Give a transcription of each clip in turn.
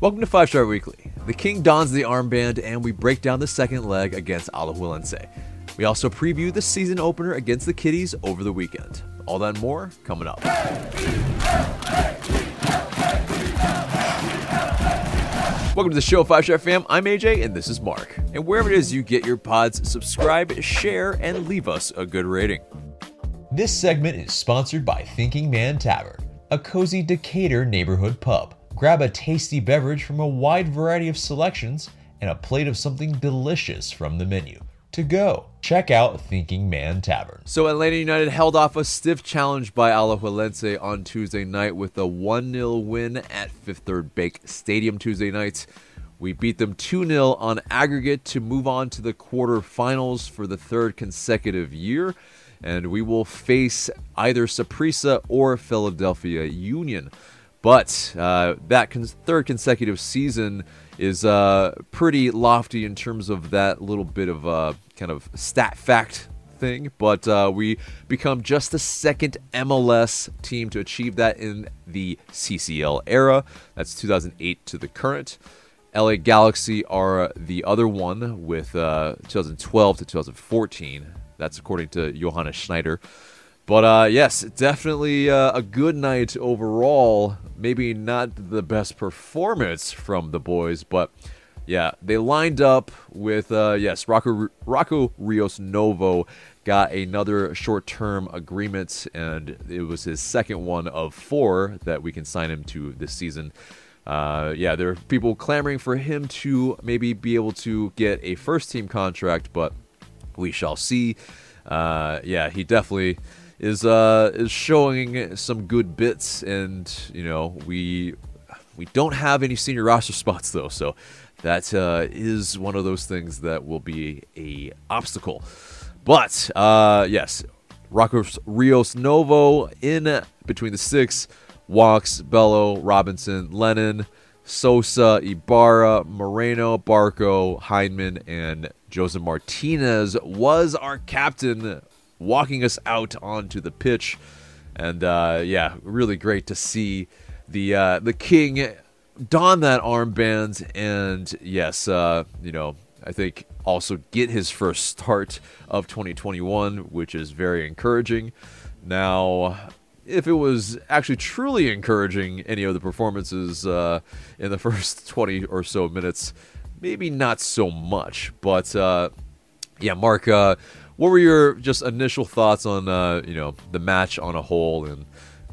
Welcome to Five Star Weekly. The King dons the armband and we break down the second leg against Alajuelense. We also preview the season opener against the Kitties over the weekend. All that and more coming up. Welcome to the show, Five Star Fam. I'm AJ and this is Mark. And wherever it is you get your pods, subscribe, share, and leave us a good rating. This segment is sponsored by Thinking Man Tavern, a cozy Decatur neighborhood pub. Grab a tasty beverage from a wide variety of selections and a plate of something delicious from the menu. To go, check out Thinking Man Tavern. So Atlanta United held off a stiff challenge by Alajuelense on Tuesday night with a 1-0 win at Fifth Third Bank Stadium Tuesday night. We beat them 2 0 on aggregate to move on to the quarterfinals for the third consecutive year. And we will face either Saprissa or Philadelphia Union. But uh, that third consecutive season is uh, pretty lofty in terms of that little bit of uh, kind of stat fact thing. But uh, we become just the second MLS team to achieve that in the CCL era. That's 2008 to the current. LA Galaxy are the other one with uh, 2012 to 2014. That's according to Johannes Schneider. But uh, yes, definitely uh, a good night overall. Maybe not the best performance from the boys, but yeah, they lined up with uh, yes, Rocco, Rocco Rios Novo got another short-term agreement, and it was his second one of four that we can sign him to this season uh, yeah, there are people clamoring for him to maybe be able to get a first team contract, but we shall see. Uh, yeah, he definitely is uh, is showing some good bits, and you know we we don't have any senior roster spots though, so that uh, is one of those things that will be a obstacle. But uh, yes, Rockers Rios Novo in between the six Walkes, Bello, Robinson, Lennon, Sosa, Ibarra, Moreno, Barco, Hyndman, and Jose Martinez was our captain, walking us out onto the pitch. And uh, yeah, really great to see the uh, the king don that armband, and yes, uh, you know, I think also get his first start of 2021, which is very encouraging. Now, if it was actually truly encouraging any of the performances uh, in the first 20 or so minutes, maybe not so much. But uh, yeah, Mark, uh, what were your just initial thoughts on uh, you know the match on a whole, and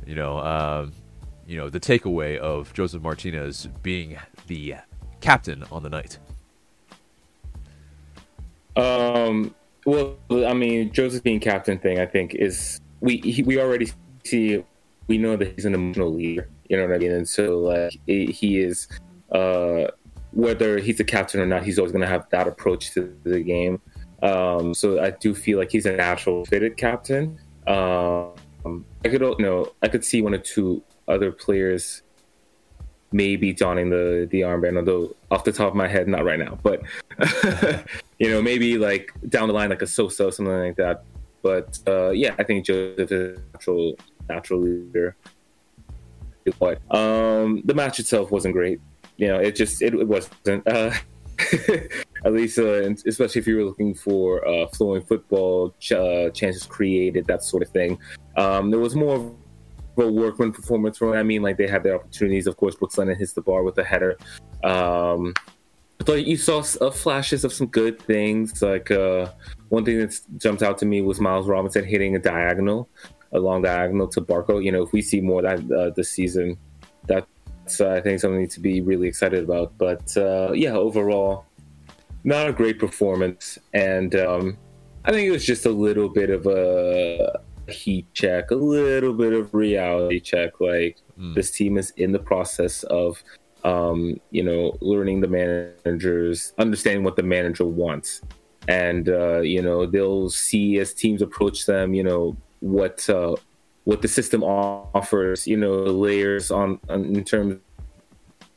you know uh, you know the takeaway of Josef Martinez being the captain on the night? Um. Well, I mean, Josef being captain thing, I think is we he, we already see we know that he's an emotional leader. You know what I mean? And so like he is, uh, whether he's a captain or not, he's always going to have that approach to the game. Um, so I do feel like he's a natural fitted captain. Um, I could, you know, I could see one or two other players maybe donning the the armband, although off the top of my head, not right now. But you know, maybe like down the line, like a Sosa, something like that. But uh, yeah, I think Josef is natural natural leader. But um, the match itself wasn't great. You know, it just it, it wasn't. Uh, at least, uh, especially if you were looking for uh, flowing football, ch- uh, chances created, that sort of thing. Um, there was more of a workman performance from. I mean, like they had their opportunities. Of course, Brooks Lennon hits the bar with a header. Um, you saw uh, flashes of some good things. Like uh, one thing that jumped out to me was Miles Robinson hitting a diagonal a long diagonal to Barco. You know, if we see more that uh, this season, uh, I think something to be really excited about. But uh, yeah, overall, not a great performance, and um, I think it was just a little bit of a heat check, a little bit of reality check. Like mm. this team is in the process of. Um, you know, learning the managers, understanding what the manager wants, and uh, you know they'll see as teams approach them, you know, what uh, what the system offers. You know, layers on, on in terms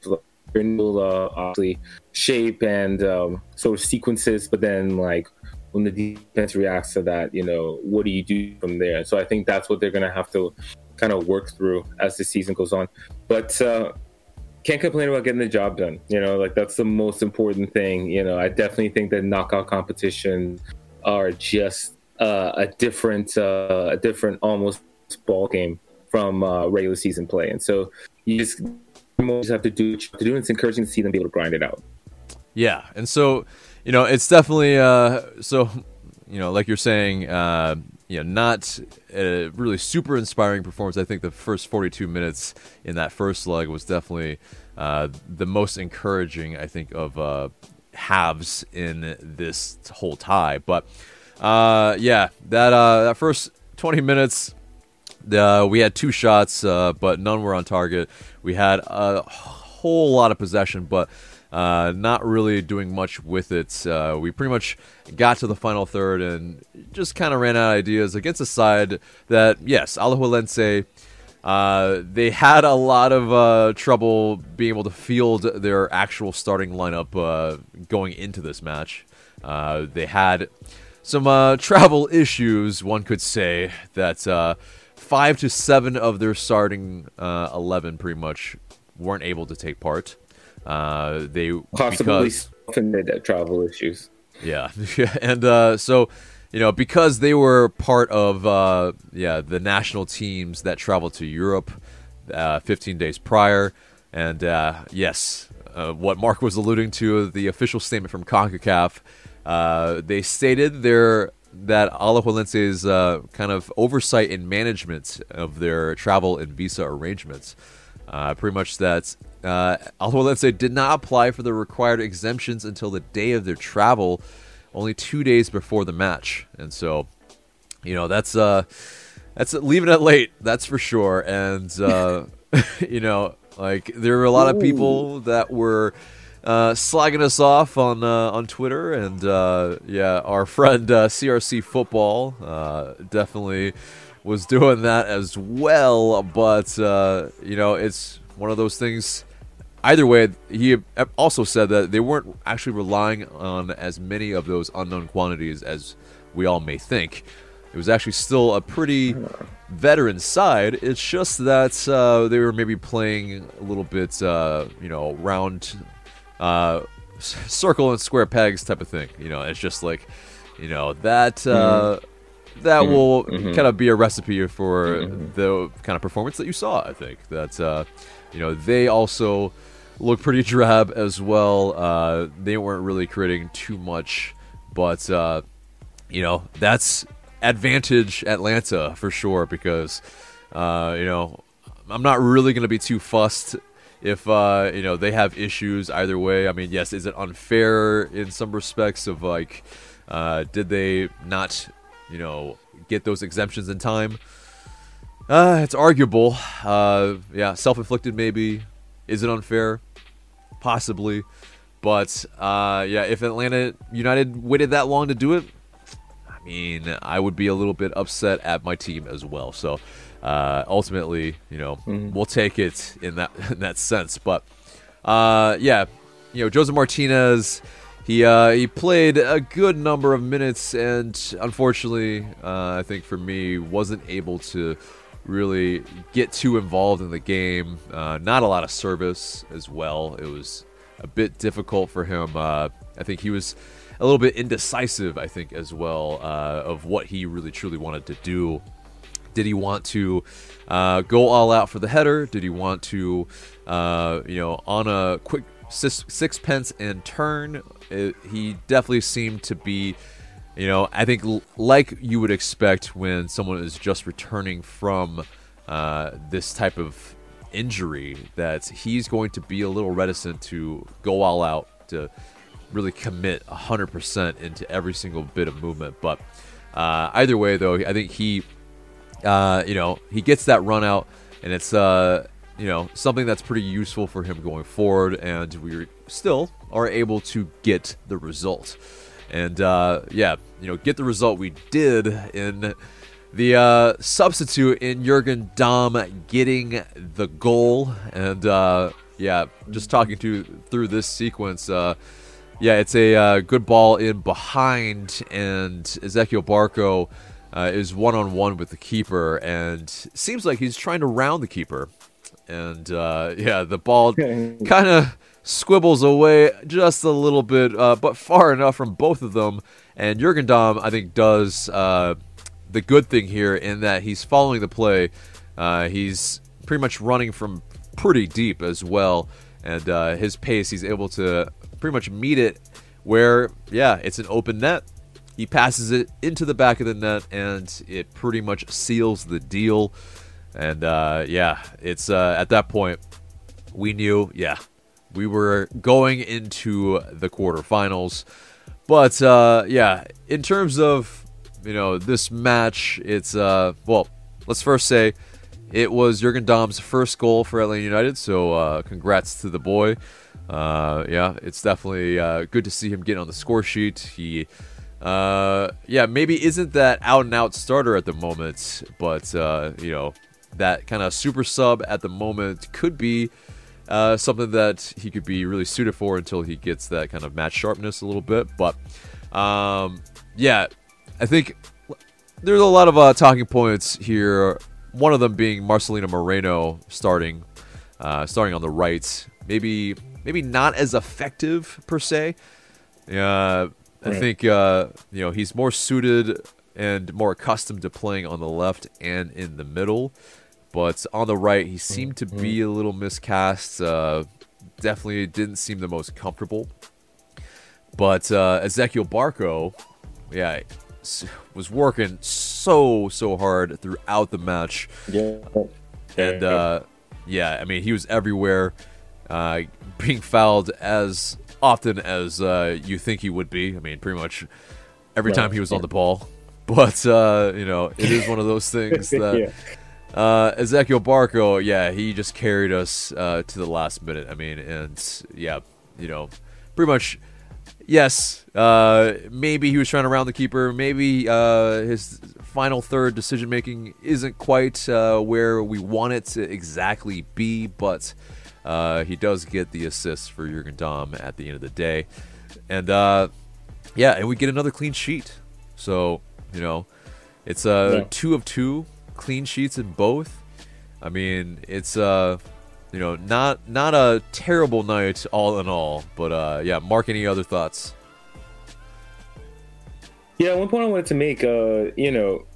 of uh, obviously shape and um, sort of sequences, but then like when the defense reacts to that, you know, what do you do from there? So I think that's what they're going to have to kind of work through as the season goes on. But uh, can't complain about getting the job done. You know, like that's the most important thing. You know, I definitely think that knockout competition are just uh, a different, uh, a different almost ball game from uh, regular season play. And so you just, you just have to do to do. And it's encouraging to see them be able to grind it out. Yeah, and so you know, it's definitely uh, so you know, like you're saying, uh, you know, not a really super inspiring performance. I think the first 42 minutes in that first leg was definitely uh, the most encouraging. I think of uh, halves in this whole tie, but uh, yeah, that uh, that first 20 minutes. Uh, we had two shots, uh, but none were on target. We had a whole lot of possession, but uh, not really doing much with it. Uh, we pretty much got to the final third and just kind of ran out of ideas against a side that, yes, Alajuelense, uh, they had a lot of uh, trouble being able to field their actual starting lineup going into this match. They had some travel issues, one could say, that five to seven of their starting 11 pretty much weren't able to take part. Uh, they possibly because, travel issues. Yeah, and uh, so you know because they were part of uh, yeah the national teams that traveled to Europe uh, 15 days prior, and uh, yes, uh, what Mark was alluding to, the official statement from Concacaf, uh, they stated their that Alajuelense's uh, kind of oversight and management of their travel and visa arrangements. Uh, pretty much that uh, Alajuelense did not apply for the required exemptions until the day of their travel, only two days before the match. And so, you know, that's uh, that's leaving it late. That's for sure. And uh, you know, like there were a lot of people that were uh, slagging us off on uh, on Twitter, and uh, yeah, our friend uh, CRC Football uh, definitely was doing that as well. But uh, you know, it's one of those things either way, he also said that they weren't actually relying on as many of those unknown quantities as we all may think. It was actually still a pretty veteran side. It's just that uh, they were maybe playing a little bit, uh, you know, round, uh, circle and square pegs type of thing. You know, it's just like, you know, that uh, mm-hmm. that mm-hmm. will mm-hmm. kind of be a recipe for mm-hmm. the kind of performance that you saw. I think that uh, you know they also look pretty drab as well. Uh, they weren't really creating too much, but uh, you know that's advantage Atlanta for sure because uh, you know I'm not really going to be too fussed if uh, you know they have issues either way. I mean, yes, is it unfair in some respects of like uh, did they not you know get those exemptions in time? Uh, it's arguable. Uh, yeah, self-inflicted maybe. Is it unfair? possibly. But uh, yeah, if Atlanta United waited that long to do it, I mean, I would be a little bit upset at my team as well. So uh, ultimately, you know, mm-hmm. we'll take it in that in that sense. But uh, yeah, you know, Jose Martinez. He, uh, he played a good number of minutes, and unfortunately, uh, I think for me, wasn't able to really get too involved in the game. Uh, not a lot of service as well. It was a bit difficult for him. Uh, I think he was a little bit indecisive, I think, as well, uh, of what he really truly wanted to do. Did he want to uh, go all out for the header? Did he want to, uh, you know, on a quick six, sixpence and turn? It, he definitely seemed to be you know, I think like you would expect when someone is just returning from uh, this type of injury, that he's going to be a little reticent to go all out to really commit 100% into every single bit of movement. But uh, either way, though, I think he, uh, you know, he gets that run out, and it's, uh, you know, something that's pretty useful for him going forward, and we still are able to get the result. And uh, yeah, you know, get the result we did in the uh, substitute in Jurgen Damm getting the goal. And uh, yeah, just talking to through this sequence. Uh, yeah, it's a uh, good ball in behind, and Ezequiel Barco uh, is one on one with the keeper, and seems like he's trying to round the keeper. and uh, yeah, the ball kind of squibbles away just a little bit, uh, but far enough from both of them. And Jurgen Damm, I think, does uh, the good thing here in that he's following the play. Uh, he's pretty much running from pretty deep as well, and uh, his pace, he's able to pretty much meet it where, yeah, it's an open net. He passes it into the back of the net, and it pretty much seals the deal. And uh, yeah, it's uh, at that point we knew, yeah, we were going into the quarterfinals. But uh, yeah, in terms of you know this match, it's uh, well, let's first say it was Jurgen Damm's first goal for Atlanta United. So uh, congrats to the boy. Uh, yeah, it's definitely uh, good to see him get on the score sheet. He uh, yeah, maybe isn't that out and out starter at the moment, but uh, you know, that kind of super sub at the moment could be uh, something that he could be really suited for until he gets that kind of match sharpness a little bit. But um, yeah, I think there's a lot of uh, talking points here. One of them being Marcelino Moreno starting, uh, starting on the right. Maybe maybe not as effective per se. Yeah, I right. think uh, you know he's more suited and more accustomed to playing on the left and in the middle. But on the right, he seemed to be mm-hmm. a little miscast. Uh, definitely didn't seem the most comfortable. But uh, Ezequiel Barco, yeah, was working so so hard throughout the match. Yeah. And uh, yeah, I mean he was everywhere, uh, being fouled as often as uh, you think he would be. I mean, pretty much every time he was on the ball. But uh, you know, it is one of those things that yeah. Uh, Ezequiel Barco, yeah, he just carried us uh, to the last minute. I mean, and yeah, you know, pretty much, yes. Uh, maybe he was trying to round the keeper. Maybe uh, his final third decision making isn't quite uh, where we want it to exactly be, but uh, he does get the assist for Jurgen Damm at the end of the day, and yeah, and we get another clean sheet. So you know, it's uh, yeah. two of two clean sheets in both. I mean, it's uh, you know, not not a terrible night all in all, but uh, yeah. Mark, any other thoughts? Yeah, one point I wanted to make, uh, you know,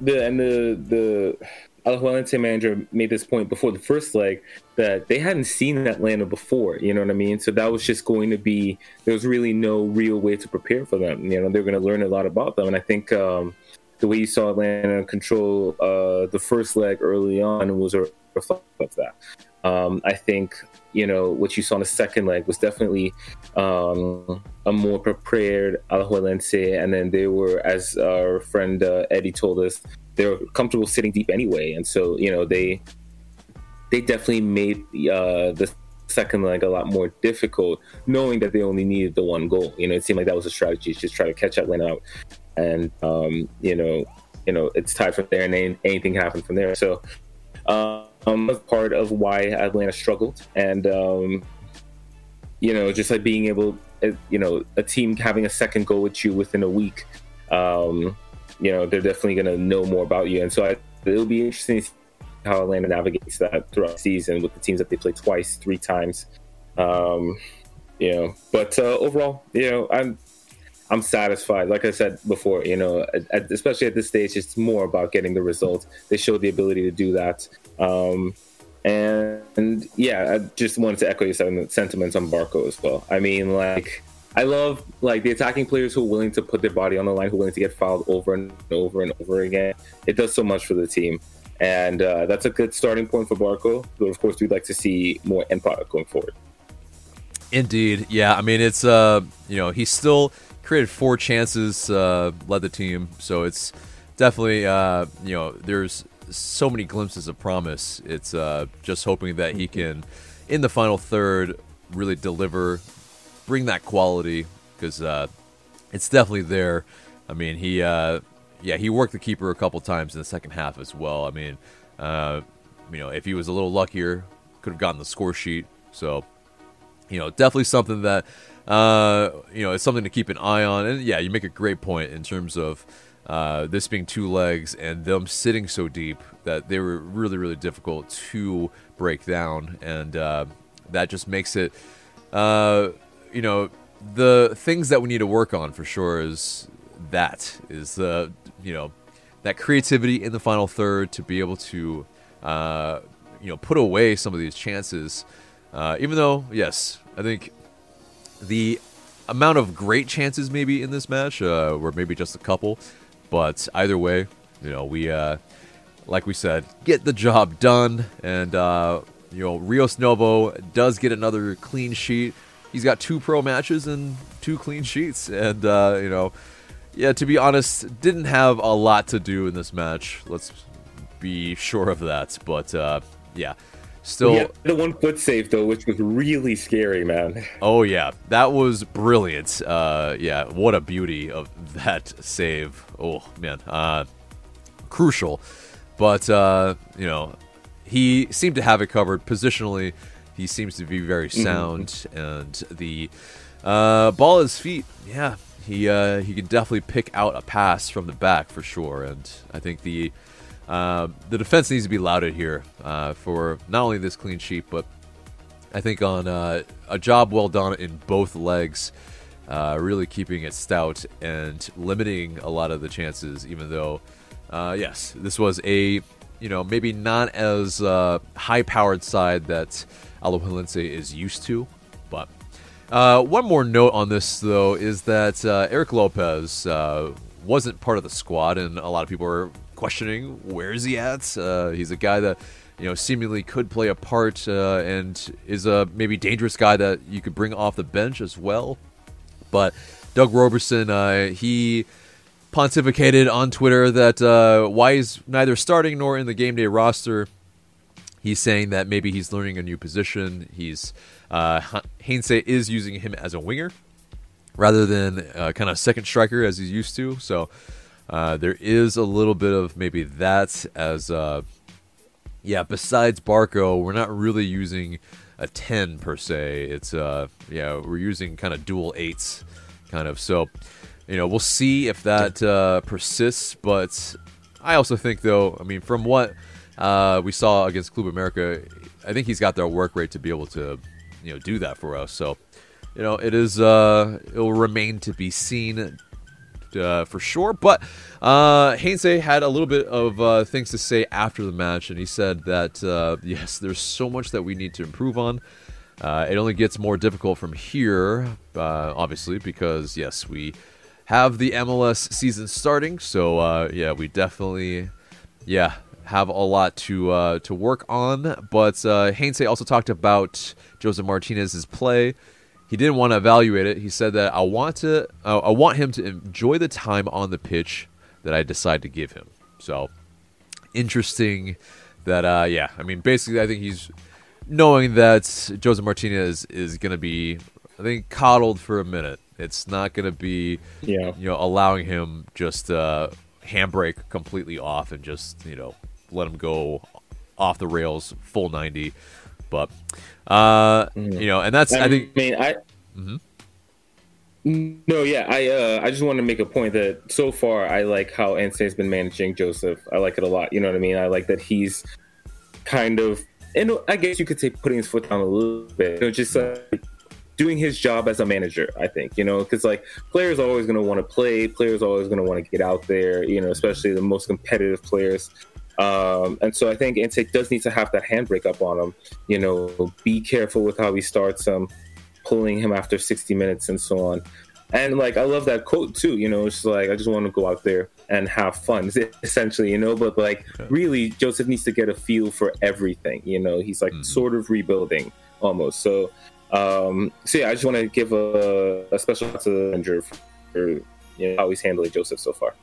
the and the the Alajuelense manager made this point before the first leg that they hadn't seen Atlanta before. You know what I mean? So that was just going to be there was really no real way to prepare for them. You know, they're going to learn a lot about them, and I think um, the way you saw Atlanta control uh, the first leg early on was a reflection of that. Um, I think you know what you saw in the second leg was definitely um, a more prepared Alajuelense, and then they were, as our friend uh, Eddie told us, they were comfortable sitting deep anyway, and so you know they they definitely made uh, the second leg a lot more difficult, knowing that they only needed the one goal. You know, it seemed like that was a strategy, just try to catch Atlanta out and um, you know, you know, it's tied from there, and any, anything happened from there. So, um, part of why Atlanta struggled, and um, you know, just like being able, uh, you know, a team having a second goal with you within a week, um, you know, they're definitely going to know more about you, and so I, it'll be interesting to see how Atlanta navigates that throughout the season with the teams that they play twice, three times. Um, you know, but uh, overall, you know, I'm I'm satisfied. Like I said before, you know, at, especially at this stage, it's more about getting the results. They showed the ability to do that. Um, and, and, yeah, I just wanted to echo your sentiments on Barco as well. I mean, like, I love like the attacking players who are willing to put their body on the line, who are willing to get fouled over and over and over again. It does so much for the team, and uh, that's a good starting point for Barco. But of course, we'd like to see more end product going forward. Indeed, yeah. I mean, it's uh, you know, he's still created four chances, uh, led the team. So it's definitely, uh, you know, there's so many glimpses of promise. It's uh, just hoping that he can, in the final third, really deliver, bring that quality because uh, it's definitely there. I mean, he, uh, yeah, he worked the keeper a couple times in the second half as well. I mean, uh, you know, if he was a little luckier, could have gotten the score sheet. So, you know, definitely something that uh, you know, it's something to keep an eye on. And yeah, you make a great point in terms of uh, this being two legs and them sitting so deep that they were really, really difficult to break down. And uh, that just makes it, uh, you know, the things that we need to work on for sure is that, is the, you know, that creativity in the final third to be able to, uh, you know, put away some of these chances. Uh, even though, yes, I think the amount of great chances maybe in this match uh, were maybe just a couple, but either way, you know, we, uh, like we said, get the job done, and uh, you know, Rios Novo does get another clean sheet. He's got two pro matches and two clean sheets, and uh, you know, yeah, to be honest, didn't have a lot to do in this match. Let's be sure of that, but uh, yeah. Still, yeah, the one foot save though, which was really scary, man. Oh yeah, that was brilliant. Uh, yeah, what a beauty of that save. Oh man, uh, crucial. But uh, you know, he seemed to have it covered positionally. He seems to be very mm-hmm. sound, mm-hmm. and the uh, ball at his feet. Yeah, he uh, he can definitely pick out a pass from the back for sure. And I think the uh, the defense needs to be lauded here uh, for not only this clean sheet, but I think on uh, a job well done in both legs, uh, really keeping it stout and limiting a lot of the chances. Even though, uh, yes, this was a you know maybe not as uh, high-powered side that Alajuelense is used to, but. one more note on this, though, is that Eric Lopez wasn't part of the squad, and a lot of people are questioning where is he at. Uh, he's a guy that you know seemingly could play a part uh, and is a maybe dangerous guy that you could bring off the bench as well. But Doug Roberson, uh, he pontificated on Twitter that uh, why he's neither starting nor in the game day roster. He's saying that maybe he's learning a new position. He's uh, Heinze is using him as a winger rather than uh, kind of second striker as he's used to. So uh, there is a little bit of maybe that as, uh, yeah, besides Barco, we're not really using a 10 per se. It's, uh, yeah, we're using kind of dual eights, kind of. So, you know, we'll see if that uh, persists. But I also think, though, I mean, from what uh, we saw against Club America, I think he's got the work rate to be able to, you know, do that for us. So, you know, it is, uh, it will remain to be seen uh, for sure. But uh, Heinze had a little bit of uh, things to say after the match, and he said that uh, yes, there's so much that we need to improve on. Uh, it only gets more difficult from here, uh, obviously, because yes, we have the MLS season starting. So uh, yeah, we definitely yeah have a lot to uh, to work on. But uh, Heinze also talked about Josef Martinez's play he didn't want to evaluate it. He said that I want to, uh, I want him to enjoy the time on the pitch that I decide to give him. So interesting that, uh, yeah. I mean, basically, I think he's knowing that Josef Martinez is going to be, I think, coddled for a minute. It's not going to be, yeah. you know, allowing him just uh, handbrake completely off and just, you know, let him go off the rails full 90. But uh, mm. you know, and that's I, I think. I mean, I. Mm-hmm. No, yeah, I uh, I just want to make a point that so far I like how Heinze's been managing Josef I like it a lot. You know what I mean? I like that he's kind of, and I guess you could say putting his foot down a little bit. You know, just uh, doing his job as a manager. I think you know because like players are always going to want to play. Players are always going to want to get out there. You know, especially the most competitive players. Um, and so I think Heinze does need to have that handbrake up on him. You know, be careful with how he starts him, pulling him after 60 minutes and so on. And like, I love that quote too. You know, it's like, I just want to go out there and have fun, essentially, you know. But like, really, Josef needs to get a feel for everything. You know, he's like mm-hmm. sort of rebuilding almost. So, um, so yeah, I just want to give a, a special shout to the manager for you know, how he's handling Josef so far.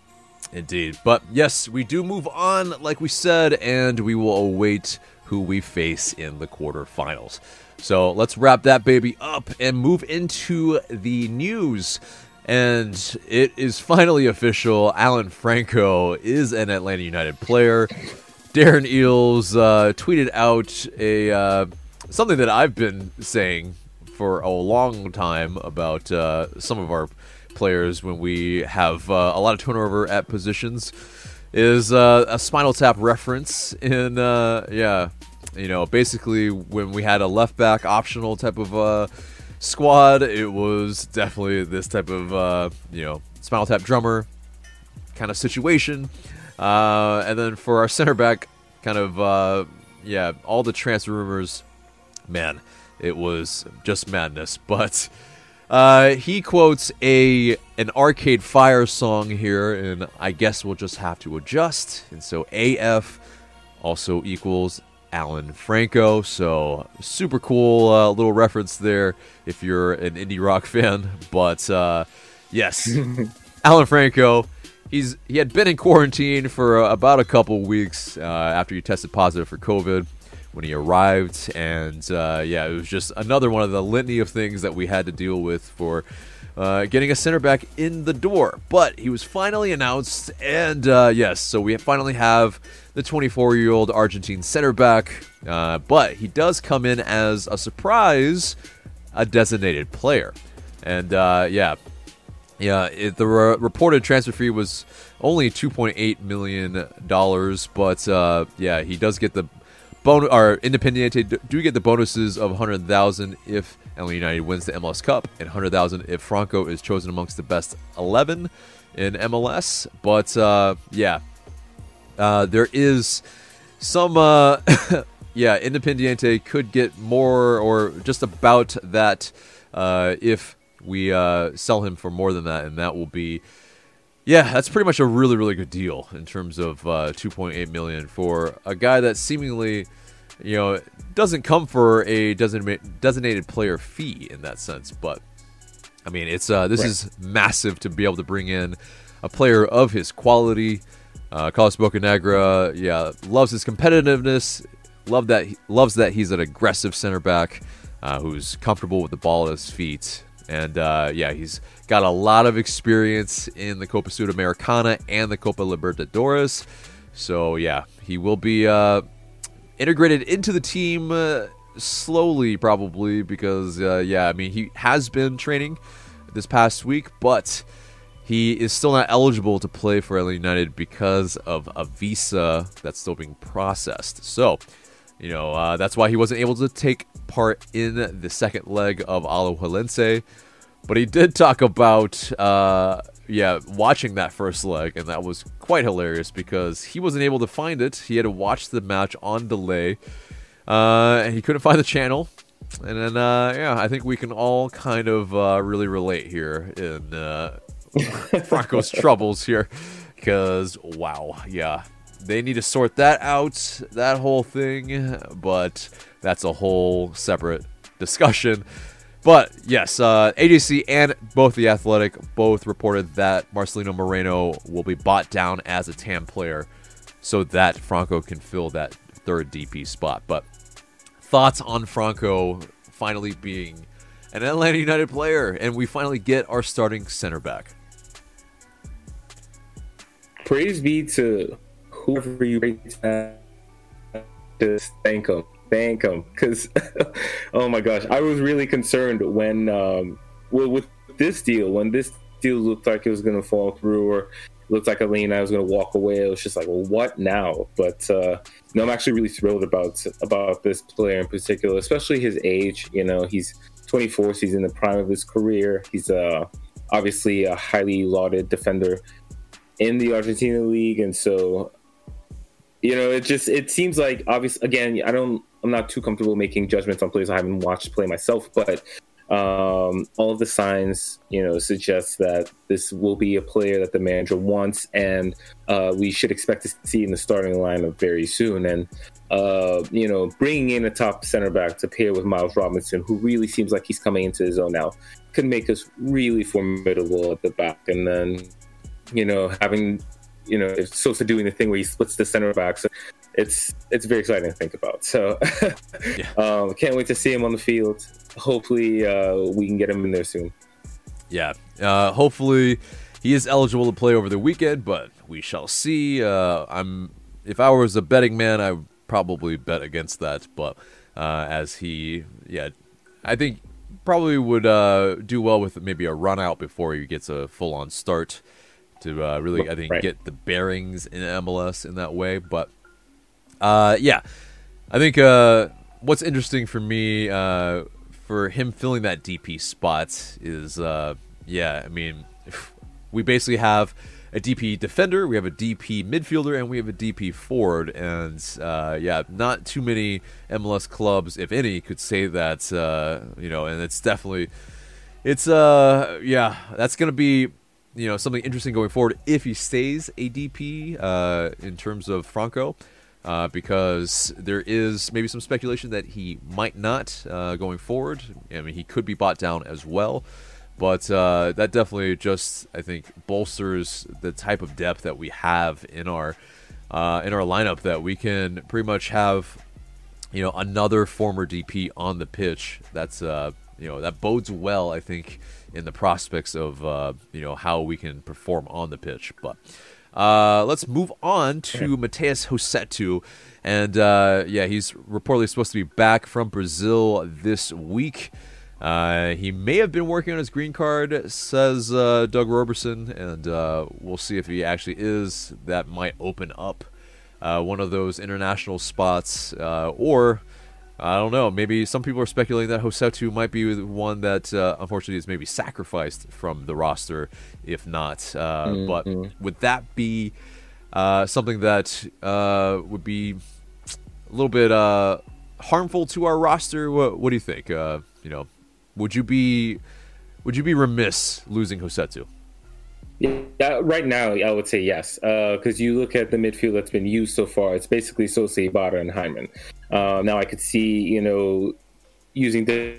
Indeed. But yes, we do move on, like we said, and we will await who we face in the quarterfinals. So let's wrap that baby up and move into the news. And it is finally official. Alan Franco is an Atlanta United player. Darren Eales uh, tweeted out a uh, something that I've been saying for a long time about uh, some of our players when we have uh, a lot of turnover at positions is uh, a Spinal Tap reference in uh, yeah, you know, basically when we had a left back optional type of uh, squad, it was definitely this type of uh, you know Spinal Tap drummer kind of situation, uh, and then for our center back, kind of uh, yeah, all the transfer rumors, man, it was just madness, but. Uh, he quotes a an Arcade Fire song here, and I guess we'll just have to adjust. And so AF also equals Alan Franco. So super cool uh, little reference there if you're an indie rock fan. But uh, yes, Alan Franco. He's he had been in quarantine for uh, about a couple weeks uh, after he tested positive for COVID when he arrived. And uh, yeah, it was just another one of the litany of things that we had to deal with for uh, getting a center back in the door. But he was finally announced, and uh, yes, so we finally have the 24 year old Argentine center back. Uh, but he does come in as a surprise, a designated player. And uh, yeah, yeah, it, the re- reported transfer fee was only 2.8 million dollars, but uh, yeah, he does get the bonus or Independiente do get the bonuses of 100,000 if LA United wins the MLS Cup and 100,000 if Franco is chosen amongst the best 11 in MLS. But uh, yeah, uh, there is some uh, yeah, Independiente could get more or just about that uh, if we uh, sell him for more than that, and that will be yeah, that's pretty much a really, really good deal in terms of uh, 2.8 million for a guy that seemingly, you know, doesn't come for a designated player fee in that sense. But I mean, it's uh, this right. is massive to be able to bring in a player of his quality. Uh, Carlos Bocanegra, yeah, loves his competitiveness. Love that, loves that he's an aggressive center back uh, who's comfortable with the ball at his feet. And uh, yeah, he's got a lot of experience in the Copa Sudamericana and the Copa Libertadores. So yeah, he will be uh, integrated into the team uh, slowly, probably because uh, yeah, I mean he has been training this past week, but he is still not eligible to play for LA United because of a visa that's still being processed. So you know, uh, that's why he wasn't able to take part in the second leg of Alajuelense. But he did talk about, uh, yeah, watching that first leg, and that was quite hilarious because he wasn't able to find it. He had to watch the match on delay, uh, and he couldn't find the channel. And then, uh, yeah, I think we can all kind of uh, really relate here in uh, Franco's troubles here because, wow, yeah, they need to sort that out, that whole thing, but that's a whole separate discussion. But yes, uh, AJC and both the Athletic both reported that Marcelino Moreno will be bought down as a TAM player so that Franco can fill that third DP spot. But thoughts on Franco finally being an Atlanta United player and we finally get our starting center back. Praise be to whoever you rate just thank him, thank him, because oh my gosh, I was really concerned when um, well with this deal when this deal looked like it was going to fall through or looked like Alina was going to walk away. It was just like, well, what now? But uh, no, I'm actually really thrilled about about this player in particular, especially his age. You know, he's 24, so he's in the prime of his career. He's uh, obviously a highly lauded defender in the Argentina league, and so you know, it just it seems like obvious. Again, I don't. I'm not too comfortable making judgments on players I haven't watched play myself, but um, all of the signs, you know, suggest that this will be a player that the manager wants, and uh, we should expect to see in the starting lineup very soon. And uh, you know, bringing in a top center back to pair with Miles Robinson, who really seems like he's coming into his own now, could make us really formidable at the back. And then, you know, having you know, it's Sosa doing the thing where he splits the center back. So it's it's very exciting to think about. So yeah. um, can't wait to see him on the field. Hopefully, uh, we can get him in there soon. Yeah, uh, hopefully he is eligible to play over the weekend, but we shall see. Uh, I'm if I was a betting man, I would probably bet against that. But uh, as he, yeah, I think probably would uh, do well with maybe a run out before he gets a full on start to uh, really, I think, Right. get the bearings in MLS in that way. But uh, yeah, I think uh, what's interesting for me uh, for him filling that DP spot is, uh, yeah, I mean, we basically have a DP defender, we have a DP midfielder, and we have a DP forward. And uh, yeah, not too many MLS clubs, if any, could say that. Uh, you know, and it's definitely, it's uh, yeah, that's gonna be. You know something interesting going forward if he stays a DP uh, in terms of Franco, uh, because there is maybe some speculation that he might not uh, going forward. I mean, he could be bought down as well, but uh, that definitely just I think bolsters the type of depth that we have in our uh, in our lineup that we can pretty much have you know another former DP on the pitch. That's uh, you know that bodes well, I think, in the prospects of uh, you know how we can perform on the pitch. But uh, let's move on to Matheus Rossetto, and uh, yeah, he's reportedly supposed to be back from Brazil this week. Uh, he may have been working on his green card, says uh, Doug Roberson, and uh, we'll see if he actually is. That might open up uh, one of those international spots, uh, or I don't know. Maybe some people are speculating that Rossetto might be the one that uh, unfortunately is maybe sacrificed from the roster, if not. Uh, But would that be uh, something that uh, would be a little bit uh, harmful to our roster? What, what do you think? Uh, you know, would you be would you be remiss losing Rossetto? Yeah, right now, I would say yes, because you look at the midfield that's been used so far. It's basically Sosa, Ibarra, and Hyndman. Uh, now I could see, you know, using the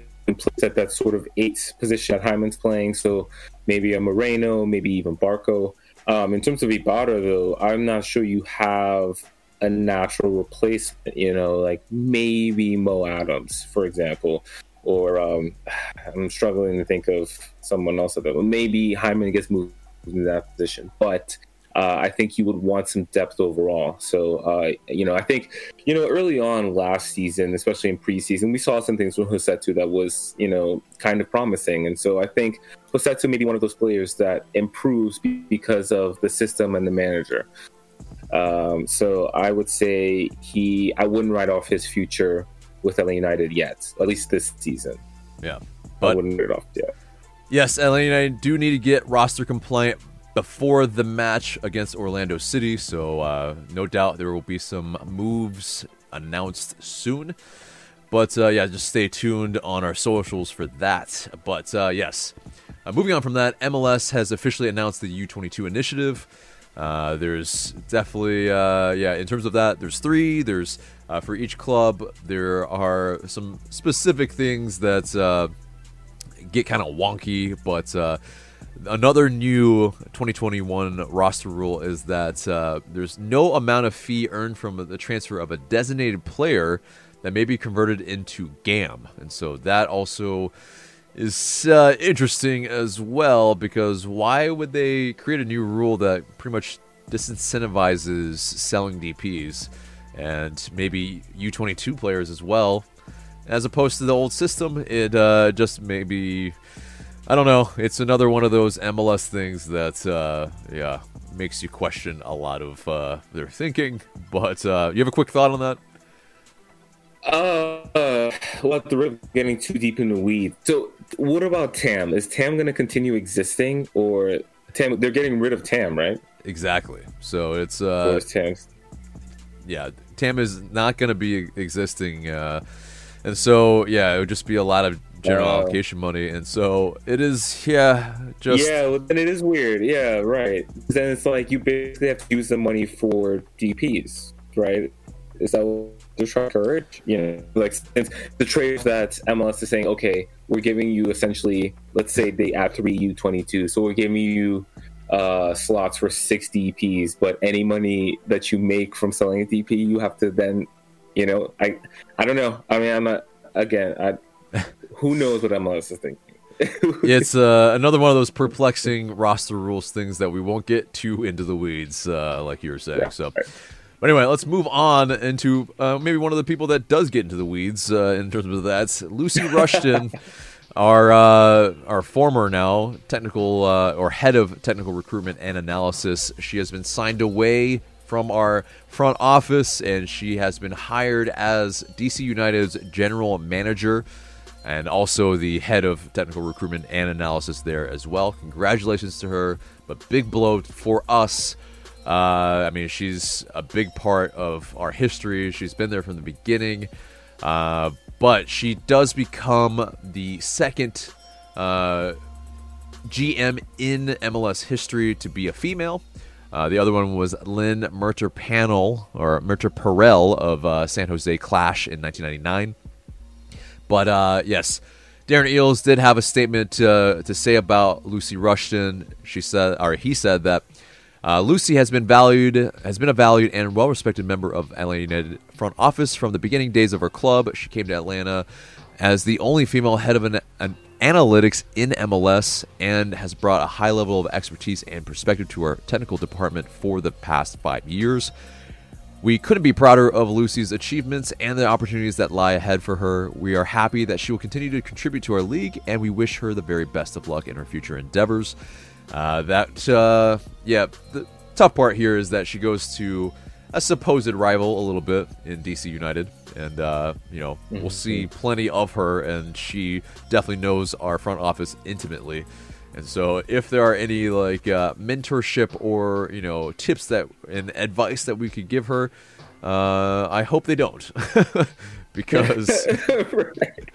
at that sort of eighth position that Hyndman's playing. So maybe a Moreno, maybe even Barco. Um, in terms of Ibarra, though, I'm not sure you have a natural replacement. You know, like maybe Mo Adams, for example, or um, I'm struggling to think of someone else. That maybe Hyndman gets moved in that position, but uh, I think you would want some depth overall. So, uh, you know, I think, you know, early on last season, especially in preseason, we saw some things from Rossetto that was, you know, kind of promising. And so I think Rossetto may be one of those players that improves because of the system and the manager. Um, so I would say he, I wouldn't write off his future with LA United yet, at least this season. Yeah, But I wouldn't write it off yet. Yes, LA United do need to get roster compliant before the match against Orlando City, so uh, no doubt there will be some moves announced soon. But uh, yeah, just stay tuned on our socials for that. But uh, yes, uh, moving on from that, MLS has officially announced the U22 initiative. Uh, there's definitely, uh, yeah, in terms of that, there's three. There's for each club, there are some specific things that get kind of wonky, but another new 2021 roster rule is that uh, there's no amount of fee earned from the transfer of a designated player that may be converted into GAM, and so that also is uh, interesting as well because why would they create a new rule that pretty much disincentivizes selling DPs and maybe U22 players as well, as opposed to the old system? It uh, just maybe. I don't know. It's another one of those MLS things that, uh, yeah, makes you question a lot of uh, their thinking. But uh, you have a quick thought on that? Uh, well, at the of getting too deep in the weeds. So, what about Tam? Is Tam going to continue existing, or Tam? They're getting rid of Tam, right? Exactly. So it's uh, yeah, Tam is not going to be existing, uh, and so yeah, it would just be a lot of general Oh. allocation money, and so it is yeah, just yeah, then it is weird. Yeah, right. Then it's like you basically have to use the money for DPS, right? Is that what they're trying to encourage? You know, like since the trades that MLS is saying, okay, we're giving you essentially, let's say they add three U22, so we're giving you uh, slots for six DPs, but any money that you make from selling a DP, you have to then, you know, I, I don't know. I mean, I'm not again. I, who knows what MLS is thinking? it's uh, another one of those perplexing roster rules things that we won't get too into the weeds, uh, like you were saying. Yeah, so, right. but anyway, let's move on into uh, maybe one of the people that does get into the weeds uh, in terms of that. Lucy Rushton our uh, our former now technical uh, or head of technical recruitment and analysis. She has been signed away from our front office, and she has been hired as DC United's general manager and also the head of technical recruitment and analysis there as well. Congratulations to her, but big blow for us. Uh, I mean, she's a big part of our history. She's been there from the beginning. Uh, but she does become the second uh, GM in MLS history to be a female. Uh, the other one was Lynn Merter Panel or Meterparel of uh, San Jose Clash in 1999. But uh, yes, Darren Eales did have a statement uh, to say about Lucy Rushton. She said, or he said that uh, Lucy has been valued, has been a valued and well-respected member of Atlanta United front office from the beginning days of her club. She came to Atlanta as the only female head of an, an analytics in MLS and has brought a high level of expertise and perspective to our technical department for the past five years. We couldn't be prouder of Lucy's achievements and the opportunities that lie ahead for her. We are happy that she will continue to contribute to our league, and we wish her the very best of luck in her future endeavors. Uh, that, uh, yeah, the tough part here is that she goes to a supposed rival a little bit in DC United, and uh, you know mm-hmm. we'll see plenty of her, and she definitely knows our front office intimately. And so, if there are any like uh, mentorship or you know tips that and advice that we could give her, uh, I hope they don't, because right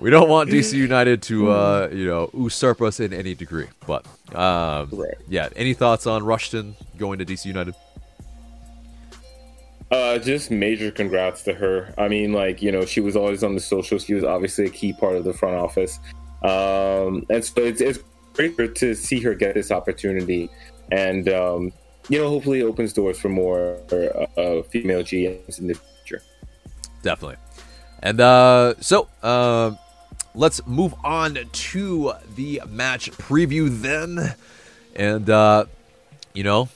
we don't want DC United to uh, you know usurp us in any degree. But um, right. yeah, any thoughts on Rushton going to DC United? Uh, just major congrats to her. I mean, like you know, she was always on the socials. She was obviously a key part of the front office, um, and so it's, it's great to see her get this opportunity, and um, you know, hopefully, it opens doors for more uh, uh female GMs in the future. Definitely. And uh, so, uh, let's move on to the match preview then. And, uh, you know,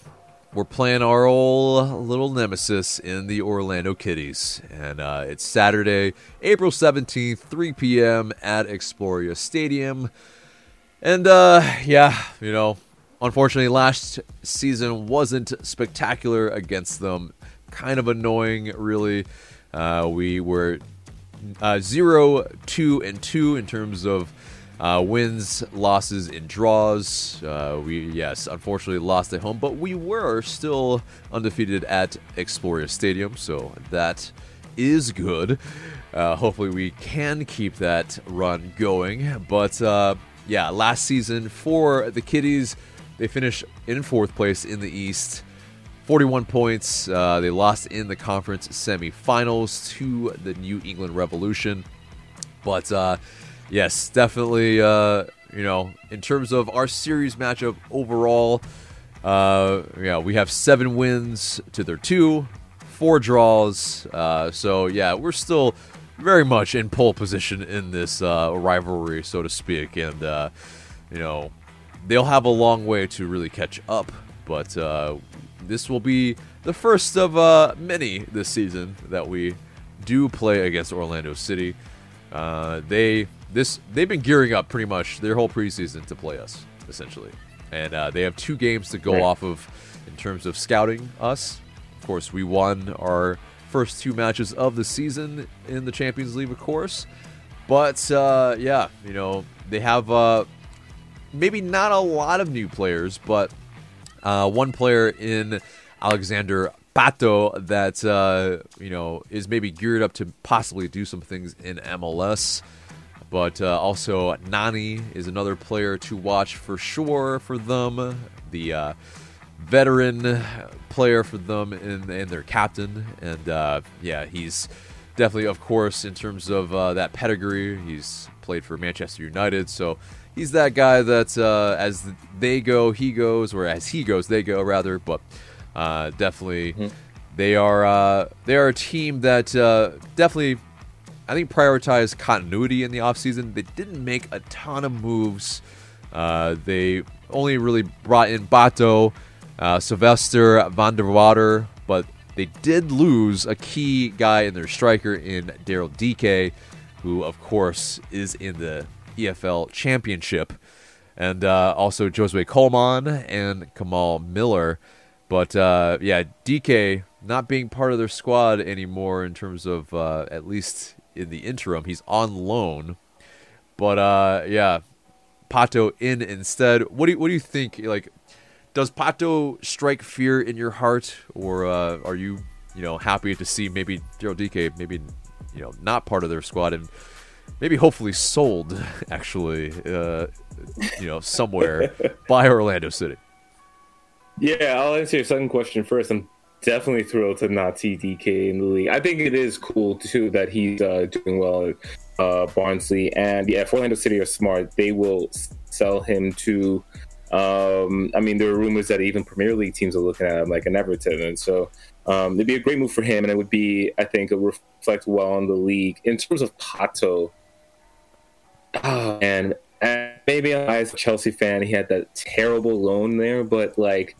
we're playing our old little nemesis in the Orlando Kitties. And uh, it's Saturday, April 17th, 3 p.m. at Exploria Stadium. And, uh, yeah, you know, unfortunately, last season wasn't spectacular against them. Kind of annoying, really. Uh, we were uh, zero, two, and two in terms of uh, wins, losses, and draws. Uh, we yes, unfortunately lost at home, but we were still undefeated at Exploria Stadium, so that is good. Uh, hopefully, we can keep that run going. But uh, yeah, last season for the Kitties, they finished in fourth place in the East. 41 points. Uh, they lost in the conference semifinals to the New England Revolution. But uh, yes, definitely, uh, you know, in terms of our series matchup overall, uh, yeah, we have seven wins to their two, four draws. Uh, so yeah, we're still very much in pole position in this uh, rivalry, so to speak, and you know, they'll have a long way to really catch up. But this will be the first of uh, many this season that we do play against Orlando City. Uh, they this they've been gearing up pretty much their whole preseason to play us essentially, and uh, they have two games to go right. off of in terms of scouting us. Of course, we won our first two matches of the season in the Champions League, of course. But uh, yeah, you know they have uh, maybe not a lot of new players, but uh, one player in Alexander Pato that uh, you know is maybe geared up to possibly do some things in MLS. But uh, also Nani is another player to watch for sure for them. The uh, veteran player for them and, and their captain, and uh, yeah, he's definitely, of course, in terms of uh, that pedigree, he's played for Manchester United, so he's that guy that uh, as they go, he goes, or as he goes, they go rather. But uh, definitely, mm-hmm. they are uh, they are a team that uh, definitely, I think, prioritized continuity in the offseason. They didn't make a ton of moves. Uh, they only really brought in Pato, uh, Silvester van der Water, but they did lose a key guy in their striker in Daryl Dike, who, of course, is in the EFL Championship, and uh, also Josué Colmán and Kamal Miller. But uh, yeah, DK not being part of their squad anymore in terms of uh, at least in the interim. He's on loan. But uh, yeah, Pato in instead. What do you, what do you think? Like, does Pato strike fear in your heart, or uh, are you you know happy to see maybe Daryl Dike maybe you know not part of their squad and maybe hopefully sold actually uh, you know somewhere by Orlando City? Yeah, I'll answer your second question first. I'm definitely thrilled to not see Dike in the league. I think it is cool too that he's uh, doing well at uh, Barnsley, and yeah, if Orlando City are smart, they will sell him to. Um, I mean, there are rumors that even Premier League teams are looking at him, like an Everton, and so um, it'd be a great move for him, and it would be, I think, reflect well on the league in terms of Pato. Oh, and, and maybe I, as a Chelsea fan, he had that terrible loan there, but like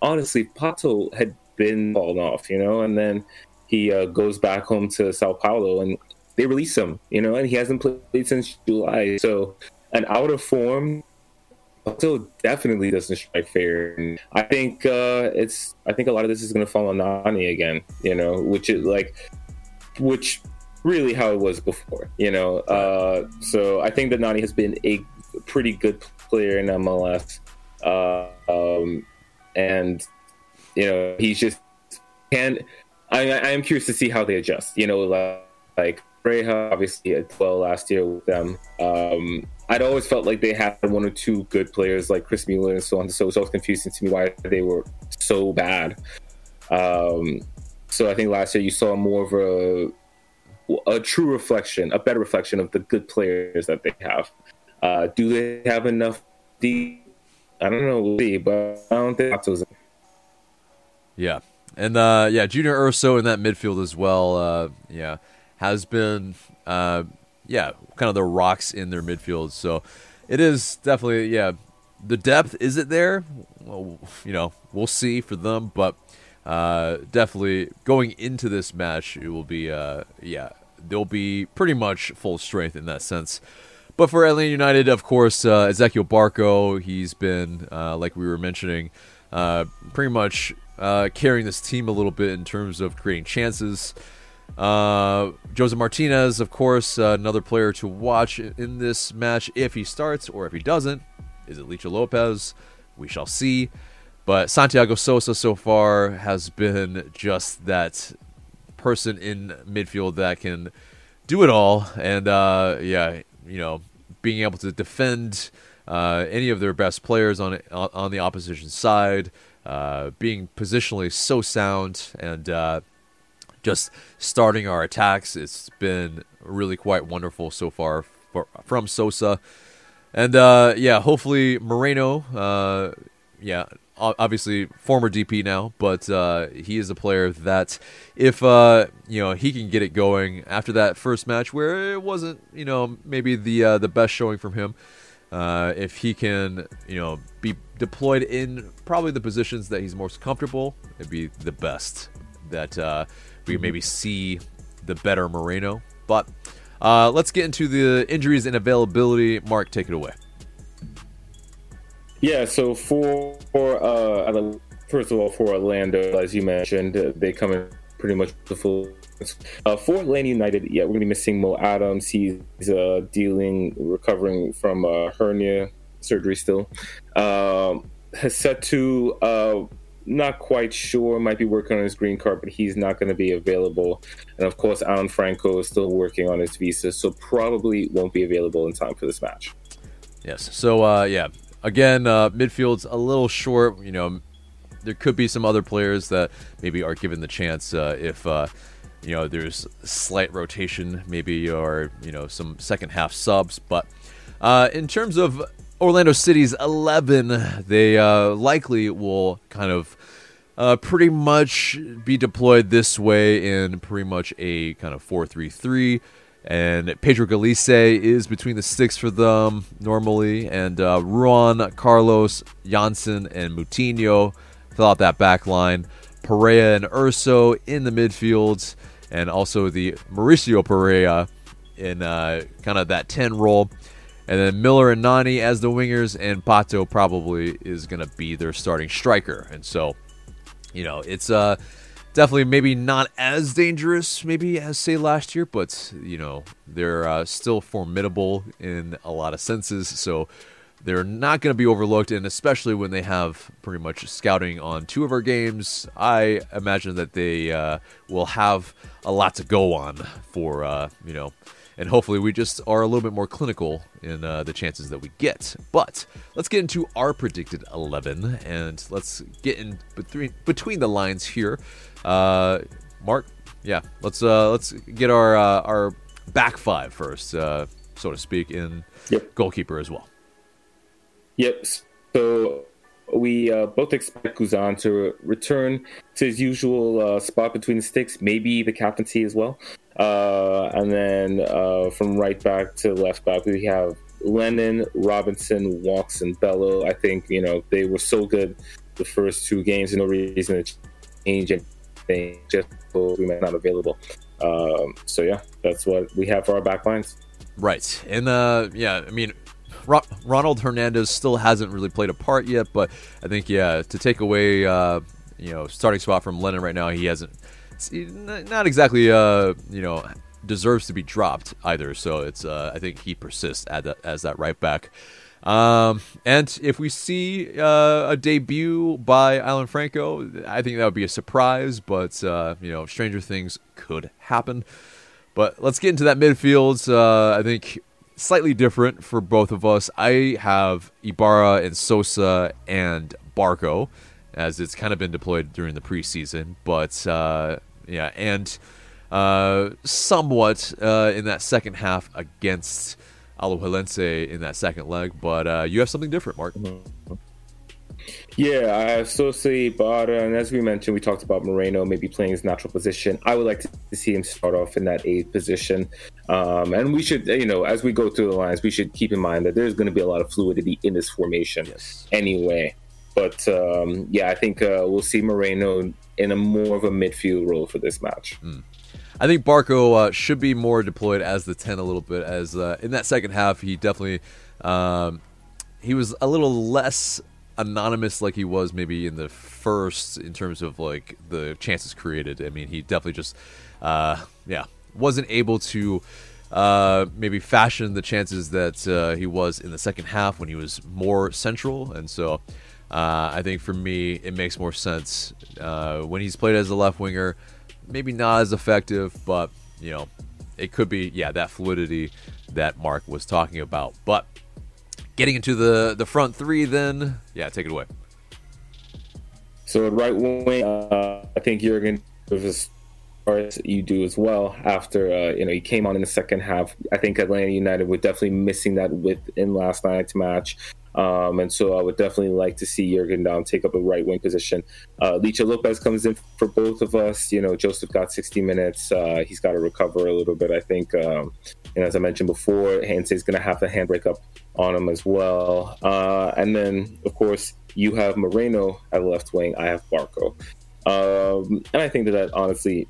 honestly, Pato had been fallen off, you know, and then he uh, goes back home to Sao Paulo and they release him, you know, and he hasn't played since July. So, an out of form Pato definitely doesn't strike fair. I think uh, it's I think a lot of this is going to fall on Nani again, you know, which is like, which really how it was before, you know. Uh, so I think that Nani has been a pretty good player in MLS. Uh, um, and you know he's just can I, I am curious to see how they adjust. You know, like, like Reja obviously did well last year with them. Um, I'd always felt like they had one or two good players like Chris Mueller and so on. So it was always confusing to me why they were so bad. Um, so I think last year you saw more of a a true reflection, a better reflection of the good players that they have. Uh, do they have enough deep I don't know, but I don't think Otto's. Yeah, and uh, yeah, Junior Urso in that midfield as well. Uh, yeah, has been uh, yeah, kind of the rocks in their midfield. So it is definitely yeah. The depth is it there? Well, you know, we'll see for them, but uh, definitely going into this match, it will be uh, yeah, they'll be pretty much full strength in that sense. But for Atlanta United, of course, uh, Ezequiel Barco, he's been, uh, like we were mentioning, uh, pretty much uh, carrying this team a little bit in terms of creating chances. Uh, Josef Martinez, of course, uh, another player to watch in this match if he starts or if he doesn't. Is it Licha Lopez? We shall see. But Santiago Sosa so far has been just that person in midfield that can do it all. And yeah, you know, being able to defend uh, any of their best players on on the opposition side, uh, being positionally so sound, and uh, just starting our attacks. It's been really quite wonderful so far for, from Sosa, and uh, yeah, hopefully Moreno. Uh, yeah, obviously former DP now, but uh, he is a player that if you know he can get it going after that first match where it wasn't you know maybe the the best showing from him. Uh, if he can, you know, be deployed in probably the positions that he's most comfortable, it'd be the best that uh, we mm-hmm. maybe see the better Moreno. But uh, let's get into the injuries and availability. Mark, take it away. Yeah, so for, for uh, first of all, for Orlando, as you mentioned, they come in pretty much the full. Uh, for Atlanta United, yeah, we're gonna be missing Mo Adams. He's uh, dealing, recovering from uh, hernia surgery still. Um, to uh, not quite sure, might be working on his green card, but he's not going to be available. And of course, Alan Franco is still working on his visa, so probably won't be available in time for this match. Yes. So, uh, yeah, Again, uh, midfield's a little short. You know, there could be some other players that maybe are given the chance uh, if uh, you know there's slight rotation, maybe or you know some second half subs. But uh, in terms of Orlando City's eleven, they uh, likely will kind of. Uh, pretty much be deployed this way in pretty much a kind of 4 3 3 and Pedro Gallese is between the sticks for them normally, and uh, Ruan, Carlos, Jansson, and Moutinho fill out that back line. Perea and Urso in the midfield, and also the Mauricio Pereyra in uh, kind of that 10 role. And then Miller and Nani as the wingers, and Pato probably is going to be their starting striker. And so, you know, it's uh, definitely maybe not as dangerous, maybe as say last year, but you know, they're uh, still formidable in a lot of senses. So they're not going to be overlooked, and especially when they have pretty much scouting on two of our games, I imagine that they uh, will have a lot to go on for uh, you know, and hopefully we just are a little bit more clinical in uh, the chances that we get. But let's get into our predicted eleven, and let's get in between between the lines here. Uh, Mark, yeah, let's uh, let's get our uh, our back five first, uh, so to speak, in yep. goalkeeper as well. Yep. So we uh, both expect Guzan to return to his usual uh, spot between the sticks, maybe the captaincy as well. Uh, and then uh, from right back to left back, we have Lennon, Robinson, Walkes, and Bello. I think you know they were so good the first two games, no reason to change anything. Just we might not available. Um, so yeah, that's what we have for our back lines. Right, and uh, yeah, I mean Ronald Hernandez still hasn't really played a part yet, but I think yeah, to take away uh, you know starting spot from Lennon right now, he hasn't not exactly uh, you know deserves to be dropped either. So it's uh, I think he persists as that right back. Um, and if we see uh, a debut by Alan Franco, I think that would be a surprise. But uh, you know, stranger things could happen. But let's get into that midfield. Uh, I think slightly different for both of us. I have Ibarra and Sosa and Barco, as it's kind of been deployed during the preseason. But uh, yeah, and uh, somewhat uh, in that second half against Alajuelense in that second leg. But uh, you have something different, Mark. Yeah, I associate Bada, and as we mentioned, we talked about Moreno maybe playing his natural position. I would like to see him start off in that eighth position. Um, and we should, you know, as we go through the lines, we should keep in mind that there's going to be a lot of fluidity in this formation yes. anyway. But um, yeah, I think uh, we'll see Moreno in a more of a midfield role for this match. Mm. I think Barco uh, should be more deployed as the 10 a little bit, as uh, in that second half, he definitely. Um, he was a little less anonymous like he was maybe in the first in terms of like the chances created. I mean, he definitely just uh, yeah wasn't able to uh, maybe fashion the chances that uh, he was in the second half when he was more central, and so. Uh, I think for me, it makes more sense uh, when he's played as a left winger. Maybe not as effective, but you know, it could be yeah that fluidity that Mark was talking about. But Getting into the the front three, then yeah, take it away. So right wing, uh, I think Jurgen as you do as well. After uh, you know he came on in the second half, I think Atlanta United were definitely missing that width in last night's match. Um, and so I would definitely like to see Jurgen Damm take up a right wing position. Uh, Licha Lopez comes in for both of us. You know, Josef got 60 minutes. Uh, he's got to recover a little bit, I think. Um, and as I mentioned before, is going to have the handbrake up on him as well. Uh, and then, of course, you have Moreno at left wing. I have Barco. Um, and I think that that honestly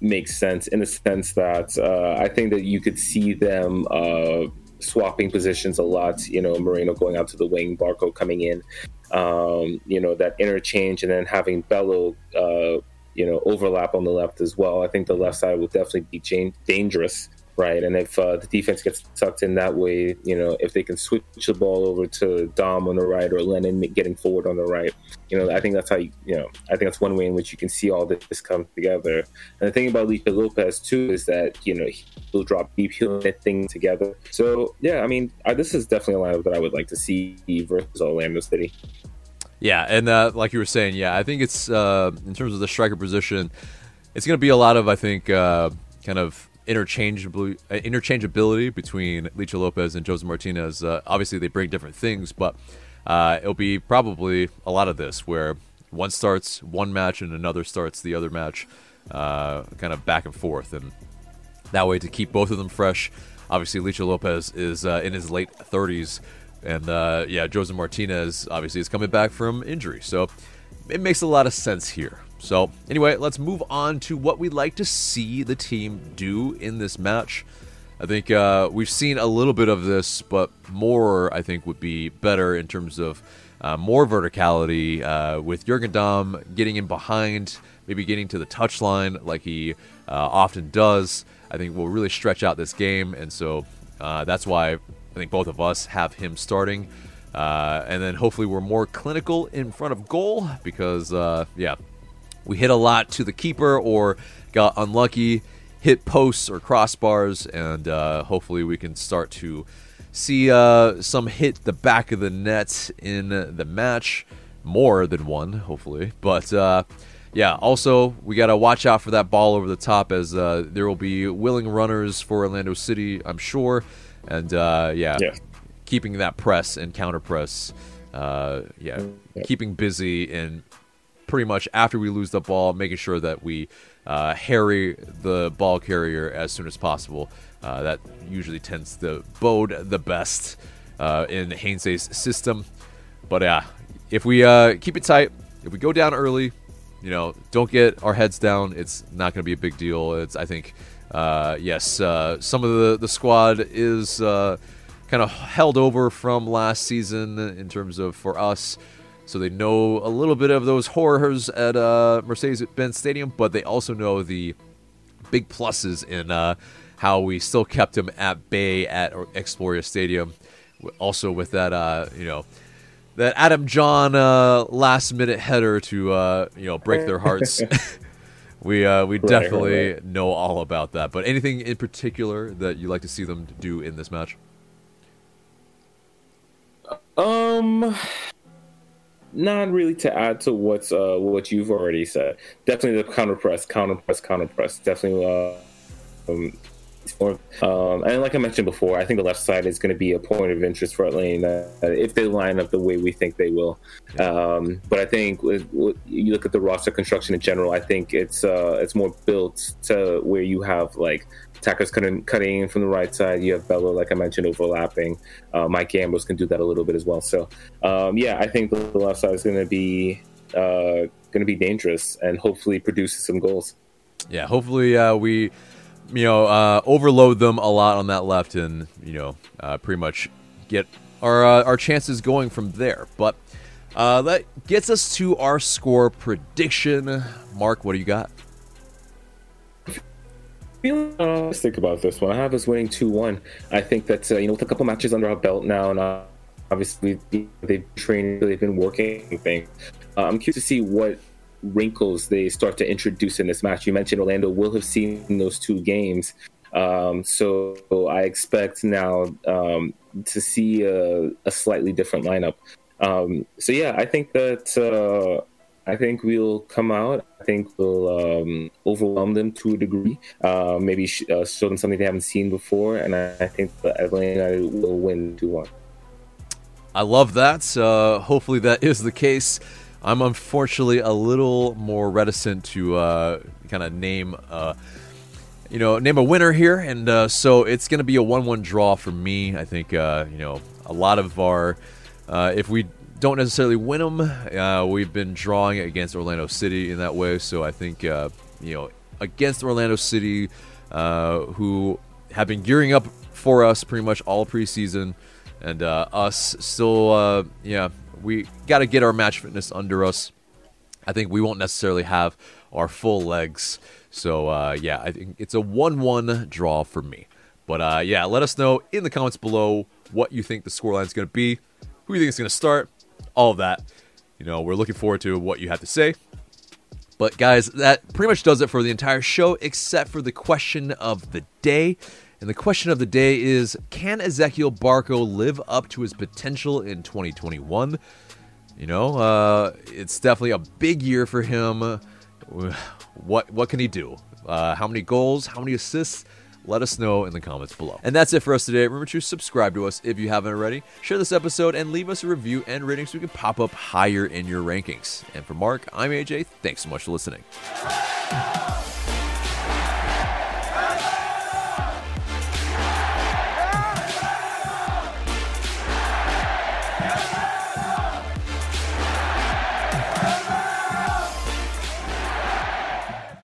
makes sense in the sense that uh, I think that you could see them uh, swapping positions a lot. You know, Moreno going out to the wing, Barco coming in. Um, you know that interchange, and then having Bello, uh, you know, overlap on the left as well. I think the left side will definitely be dangerous right? And if uh, the defense gets tucked in that way, you know, if they can switch the ball over to Damm on the right or Lennon getting forward on the right, you know, I think that's how you, you know, I think that's one way in which you can see all this come together. And the thing about Licha Lopez too is that you know he'll drop deep, he'll knit things together. So yeah, I mean, I, this is definitely a lineup that I would like to see versus Orlando City. Yeah, and uh, like you were saying, yeah, I think it's uh, in terms of the striker position, it's going to be a lot of I think uh, kind of interchangeably uh, interchangeability between Licha Lopez and Jose Martinez. Uh, obviously, they bring different things, but uh, it'll be probably a lot of this where one starts one match and another starts the other match, uh, kind of back and forth, and that way to keep both of them fresh. Obviously, Licha Lopez is uh, in his late 30s, and uh, yeah, Jose Martinez obviously is coming back from injury, so it makes a lot of sense here. So, anyway, let's move on to what we'd like to see the team do in this match. I think uh, we've seen a little bit of this, but more I think would be better in terms of uh, more verticality uh, with Jurgen Damm getting in behind, maybe getting to the touchline like he uh, often does. I think will really stretch out this game, and so uh, that's why I think both of us have him starting. Uh, and then hopefully we're more clinical in front of goal because, yeah, we hit a lot to the keeper or got unlucky, hit posts or crossbars, and uh, hopefully we can start to see uh, some hit the back of the net in the match. More than one, hopefully. But uh, yeah, also, we got to watch out for that ball over the top as uh, there will be willing runners for Orlando City, I'm sure. And yeah, Yeah. keeping that press and counter press, uh, yeah, keeping busy and pretty much after we lose the ball, making sure that we uh, harry the ball carrier as soon as possible. Uh, that usually tends to bode the best uh, in Heinze's system. But yeah, if we uh, keep it tight, if we go down early, you know, don't get our heads down. It's not going to be a big deal. It's I think, uh, yes, uh, some of the the squad is kind of held over from last season in terms of for us. So they know a little bit of those horrors at uh, Mercedes-Benz Stadium, but they also know the big pluses in uh, how we still kept them at bay at Exploria Stadium. Also with that, uh, you know, that Adam Jahn uh, last minute header to uh, you know break their hearts. we uh, we definitely right. know all about that. But anything in particular that you like to see them do in this match? Um, not really to add to what's uh what you've already said. Definitely the counter press, counter press, counter press. Definitely. Uh, um, um, and like I mentioned before, I think the left side is going to be a point of interest for Atlanta if they line up the way we think they will. Um, but I think with, with, you look at the roster construction in general, I think it's uh, it's more built to where you have like attackers cutting, cutting in from the right side. You have Bello, like I mentioned, overlapping. Uh, Mike Ambrose can do that a little bit as well. So, um, yeah, I think the left side is going to be uh, going to be dangerous and hopefully produce some goals. Yeah, hopefully uh, we, you know, uh, overload them a lot on that left and you know, uh, pretty much get our uh, our chances going from there. But that gets us to our score prediction. Mark, what do you got? Feeling optimistic about this one. I have us winning two one. I think that uh, you know with a couple matches under our belt now, and obviously they've trained, they've been working things. Uh, I'm curious to see what wrinkles they start to introduce in this match. You mentioned Orlando will have seen those two games, um, so I expect now um, to see a, a, slightly different lineup. Um, so yeah, I think that uh, I think we'll come out. I think we'll um, overwhelm them to a degree. Uh, maybe sh- uh, show them something they haven't seen before, and I, I think Atlanta will win two one. I love that. Uh, hopefully, that is the case. I'm unfortunately a little more reticent to uh, kind of name, uh, you know, name a winner here, and uh, so it's going to be a one-one draw for me. I think, you know, a lot of our, if we don't necessarily win them. Uh, we've been drawing against Orlando City in that way, so I think uh, you know against Orlando City, uh, who have been gearing up for us pretty much all preseason, and uh, us still, uh, yeah, we got to get our match fitness under us. I think we won't necessarily have our full legs, so uh, yeah, I think it's a one-one draw for me. But yeah, let us know in the comments below what you think the scoreline is going to be, who you think is going to start all of that. You know, we're looking forward to what you have to say. But guys, that pretty much does it for the entire show, except for the question of the day. And the question of the day is Can Ezequiel Barco live up to his potential in 2021? You know, uh, it's definitely a big year for him. What what can he do? Uh, how many goals? How many assists? Let us know in the comments below. And that's it for us today. Remember to subscribe to us if you haven't already. Share this episode and leave us a review and rating so we can pop up higher in your rankings. And for Mark, I'm AJ. Thanks so much for listening.